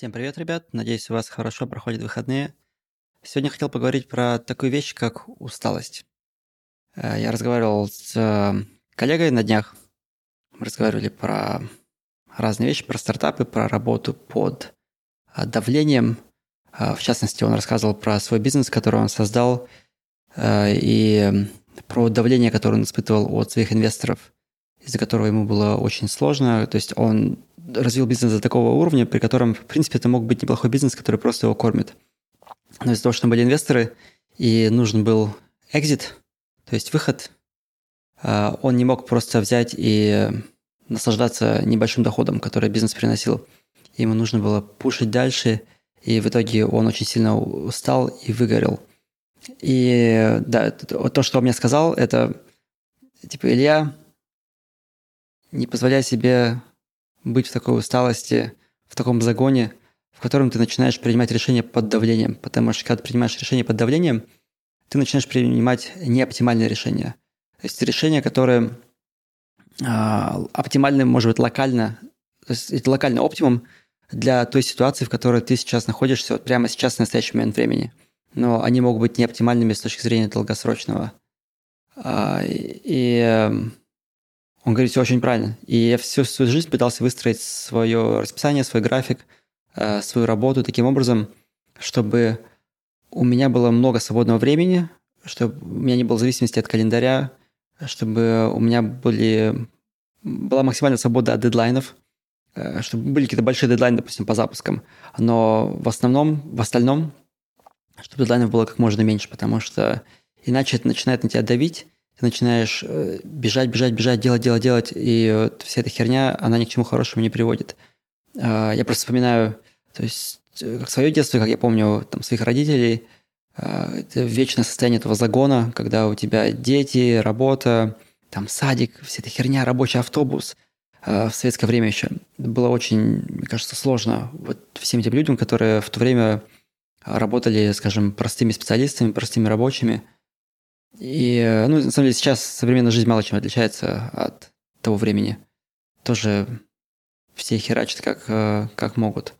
Всем привет, ребят. Надеюсь, у вас хорошо проходят выходные. Сегодня хотел поговорить про такую вещь, как усталость. Э, я разговаривал с э, коллегой на днях. Мы разговаривали про разные вещи, про стартапы, про работу под э, давлением. В частности, он рассказывал про свой бизнес, который он создал, и про давление, которое он испытывал от своих инвесторов, из-за которого ему было очень сложно. То есть он развил бизнес до такого уровня, при котором, в принципе, это мог быть неплохой бизнес, который просто его кормит. Но из-за того, что были инвесторы, и нужен был экзит, то есть выход, а, он не мог просто взять и наслаждаться небольшим доходом, который бизнес приносил. Ему нужно было пушить дальше, и в итоге он очень сильно устал и выгорел. И да, то, что он мне сказал, это типа, Илья, не позволяй себе быть в такой усталости, в таком загоне, в котором ты начинаешь принимать решения под давлением. Потому что когда ты принимаешь решения под давлением, ты начинаешь принимать неоптимальные решения. То есть решения, которые э, оптимальны, может быть, локально, то есть это локальный оптимум для той ситуации, в которой ты сейчас находишься, вот прямо сейчас, в настоящий момент времени. Но они могут быть неоптимальными с точки зрения долгосрочного. И, и эм, он говорит все очень правильно. И я всю свою жизнь пытался выстроить свое расписание, свой график, э, свою работу таким образом, чтобы у меня было много свободного времени, чтобы у меня не было зависимости от календаря, чтобы у меня были, была максимальная свобода от дедлайнов, э, чтобы были какие-то большие дедлайны, допустим, по запускам. Но в основном, в остальном, чтобы дедлайнов было как можно меньше, потому что иначе это начинает на тебя давить, ты начинаешь э, бежать, бежать, бежать, делать, делать, делать, и вся эта херня, она ни к чему хорошему не приводит. А, я просто вспоминаю, то есть, э, как свое детство, как я помню там, своих родителей, а, это вечное состояние этого загона, когда у тебя дети, работа, там садик, вся эта херня, рабочий автобус. А, в советское время еще было очень, мне кажется, сложно вот всем этим людям, которые в то время работали, скажем, простыми специалистами, простыми рабочими – и, ну, на самом деле, сейчас современная жизнь мало чем отличается от того времени. Тоже все херачат как, э, как могут.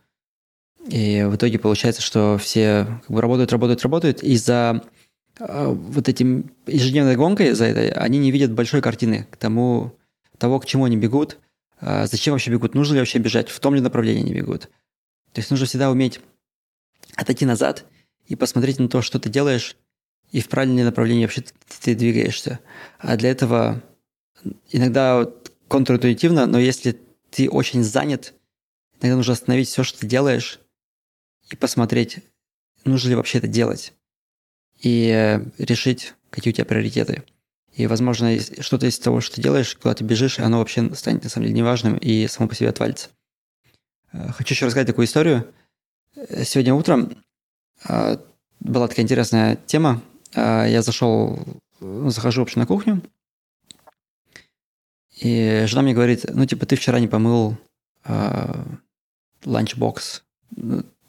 И в итоге получается, что все как бы работают, работают, работают, и за э, вот этим ежедневной гонкой, за это, они не видят большой картины к тому, того, к чему они бегут, э, зачем вообще бегут, нужно ли вообще бежать, в том ли направлении они бегут. То есть нужно всегда уметь отойти назад и посмотреть на то, что ты делаешь, и в правильное направление вообще ты двигаешься. А для этого иногда контринтуитивно, но если ты очень занят, иногда нужно остановить все, что ты делаешь, и посмотреть, нужно ли вообще это делать, и э, решить, какие у тебя приоритеты. И, возможно, что-то из того, что ты делаешь, куда ты бежишь, оно вообще станет, на самом деле, неважным и само по себе отвалится. Э, хочу еще рассказать такую историю. Э, сегодня утром была такая интересная тема. А, я зашел, захожу, в общем, на кухню, и жена мне говорит, ну, типа, ты вчера не помыл э, ланчбокс,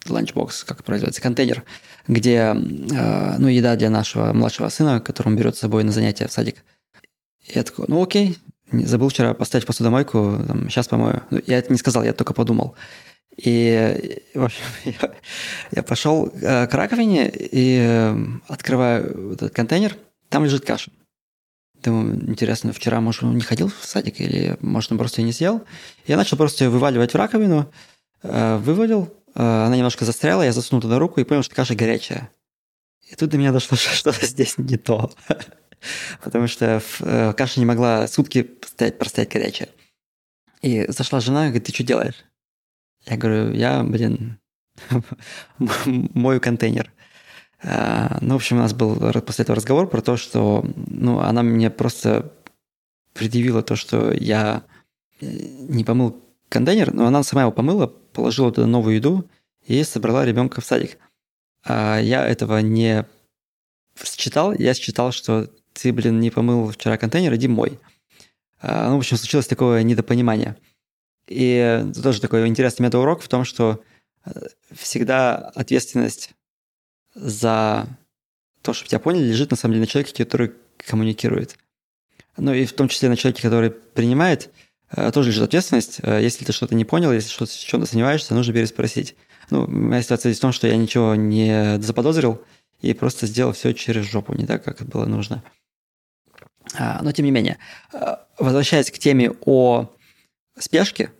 ланчбокс, как это производится, контейнер, где, э, ну, еда для нашего младшего сына, который он берет с собой на занятия в садик. И я такой, ну, окей, забыл вчера поставить посудомойку, там, сейчас помою. Ну, я это не сказал, я только подумал. И, в общем, я, я пошел э, к раковине и э, открываю этот контейнер, там лежит каша. Думаю, интересно, вчера, может, он не ходил в садик или, может, он просто ее не съел. Я начал просто ее вываливать в раковину, э, вывалил, она немножко застряла, я засунул туда руку и понял, что каша горячая. И тут до меня дошло, что что-то здесь не то. Потому что каша не могла сутки стоять, простоять горячая. И зашла жена и говорит, ты что делаешь? Я говорю, я, блин, мою контейнер. А, ну, в общем, у нас был после этого разговор про то, что ну, она мне просто предъявила то, что я э, не помыл контейнер, но она сама его помыла, положила туда новую еду и собрала ребенка в садик. А я этого не считал, я считал, что ты, блин, не помыл вчера контейнер, иди мой. А, ну, в общем, случилось такое недопонимание – и тоже такой интересный метаурок в том, что э, всегда ответственность за то, чтобы тебя поняли, лежит на самом деле на человеке, который коммуникирует. Ну и в том числе на человеке, который принимает э, тоже лежит ответственность. Э, если ты что-то не понял, если что-то чем-то сомневаешься, нужно переспросить. Ну, моя ситуация здесь в том, что я ничего не заподозрил и просто сделал все через жопу, не так, как было нужно. А, но тем не менее, возвращаясь к теме о спешке,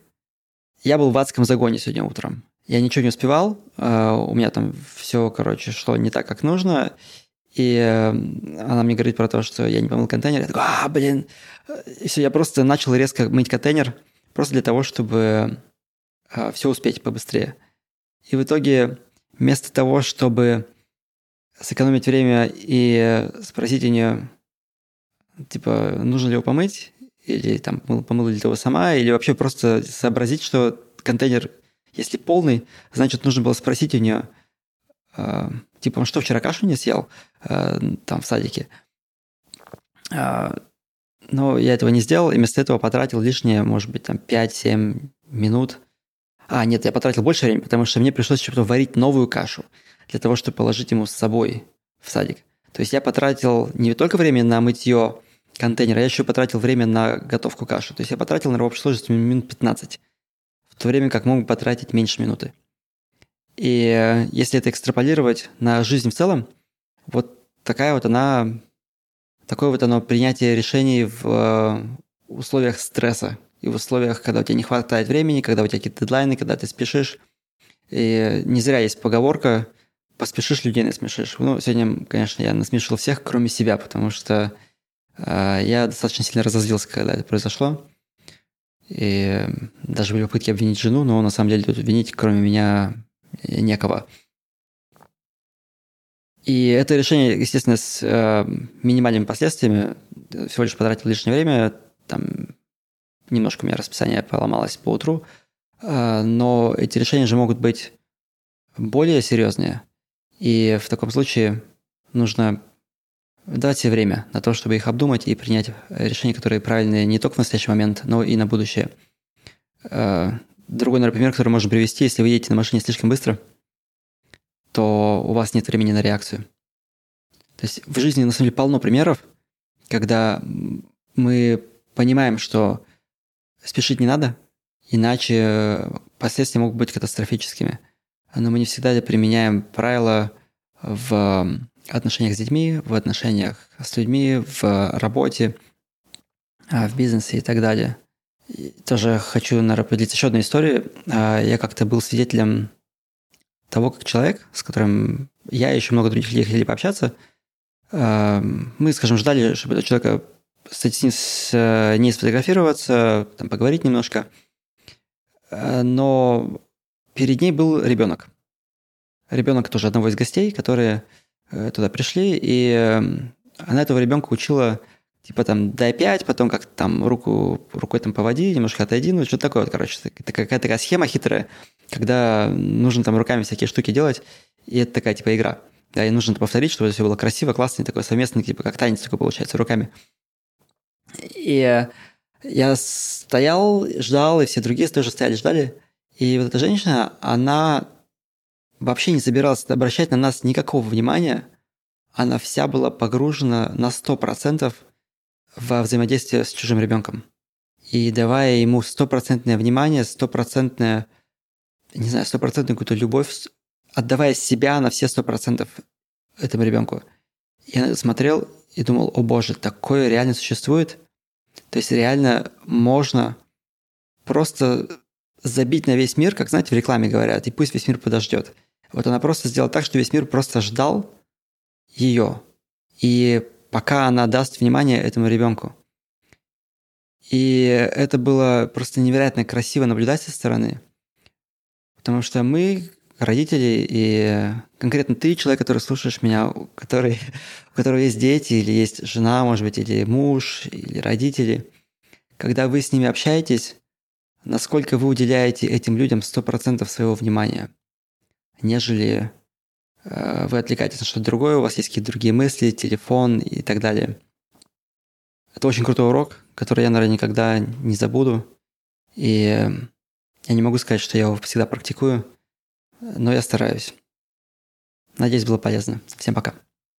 я был в адском загоне сегодня утром. Я ничего не успевал, у меня там все, короче, шло не так, как нужно, и она мне говорит про то, что я не помыл контейнер. Я такой, а, блин. И все, я просто начал резко мыть контейнер, просто для того, чтобы все успеть побыстрее. И в итоге, вместо того, чтобы сэкономить время и спросить у нее, типа, нужно ли его помыть, или там помыла ли ты его сама, или вообще просто сообразить, что контейнер, если полный, значит, нужно было спросить у нее, э, типа, он что, вчера кашу не съел э, там в садике? Э, но я этого не сделал, и вместо этого потратил лишние, может быть, там 5-7 минут – а, нет, я потратил больше времени, потому что мне пришлось еще потом варить новую кашу для того, чтобы положить ему с собой в садик. То есть я потратил не только время на мытье контейнера, я еще потратил время на готовку каши. То есть я потратил на общей сложности минут 15, в то время как мог потратить меньше минуты. И э, если это экстраполировать на жизнь в целом, вот такая вот она, такое вот оно принятие решений в э, условиях стресса, и в условиях, когда у тебя не хватает времени, когда у тебя какие-то дедлайны, когда ты спешишь. И не зря есть поговорка «поспешишь, людей насмешишь». Ну, сегодня, конечно, я насмешил всех, кроме себя, потому что я достаточно сильно разозлился, когда это произошло. И даже были попытки обвинить жену, но на самом деле тут обвинить, кроме меня, некого. И это решение, естественно, с э, минимальными последствиями. Всего лишь потратил лишнее время, там немножко у меня расписание поломалось по утру, а, но эти решения же могут быть более серьезные. И в таком случае нужно себе время на то, чтобы их обдумать и принять решения, которые правильные не только в настоящий момент, но и на будущее. А, другой, например, который можно привести, если вы едете на машине слишком быстро, то у вас нет времени на реакцию. То есть в жизни на самом деле полно примеров, когда мы понимаем, что Спешить не надо, иначе последствия могут быть катастрофическими. Но мы не всегда применяем правила в отношениях с детьми, в отношениях с людьми, в работе, а, в бизнесе и так далее. И тоже хочу, наверное, поделиться еще одной историей. А, я как-то был свидетелем того, как человек, с которым я и еще много других людей хотели пообщаться, а, мы, скажем, ждали, чтобы этого человека с, э, не сфотографироваться, там, поговорить немножко. Э, но перед ней был ребенок. Ребенок тоже одного из гостей, которые э, туда пришли, и она этого ребенка учила типа там дай пять, потом как там руку рукой там поводи, немножко отойди, ну что такое вот, короче, это какая-то такая схема хитрая, когда нужно там руками всякие штуки делать, и это такая типа игра. Да, и нужно это повторить, чтобы это все было красиво, классно, и такой совместный, типа как танец такой получается, руками. И я стоял, ждал, и все другие тоже стояли, ждали. И вот эта женщина, она вообще не собиралась обращать на нас никакого внимания. Она вся была погружена на 100% во взаимодействие с чужим ребенком. И давая ему стопроцентное внимание, стопроцентное, не знаю, стопроцентную какую-то любовь, отдавая себя на все сто процентов этому ребенку. Я смотрел и думал, о боже, такое реально существует. То есть реально можно просто забить на весь мир, как, знаете, в рекламе говорят, и пусть весь мир подождет. Вот она просто сделала так, что весь мир просто ждал ее. И пока она даст внимание этому ребенку. И это было просто невероятно красиво наблюдать со стороны. Потому что мы, родители, и конкретно ты, человек, который слушаешь меня, который, у которого есть дети, или есть жена, может быть, или муж, или родители, когда вы с ними общаетесь, насколько вы уделяете этим людям 100% своего внимания, нежели э, вы отвлекаетесь на что-то другое, у вас есть какие-то другие мысли, телефон и так далее. Это очень крутой урок, который я, наверное, никогда не забуду. И я не могу сказать, что я его всегда практикую, но я стараюсь. Надеюсь, было полезно. Всем пока.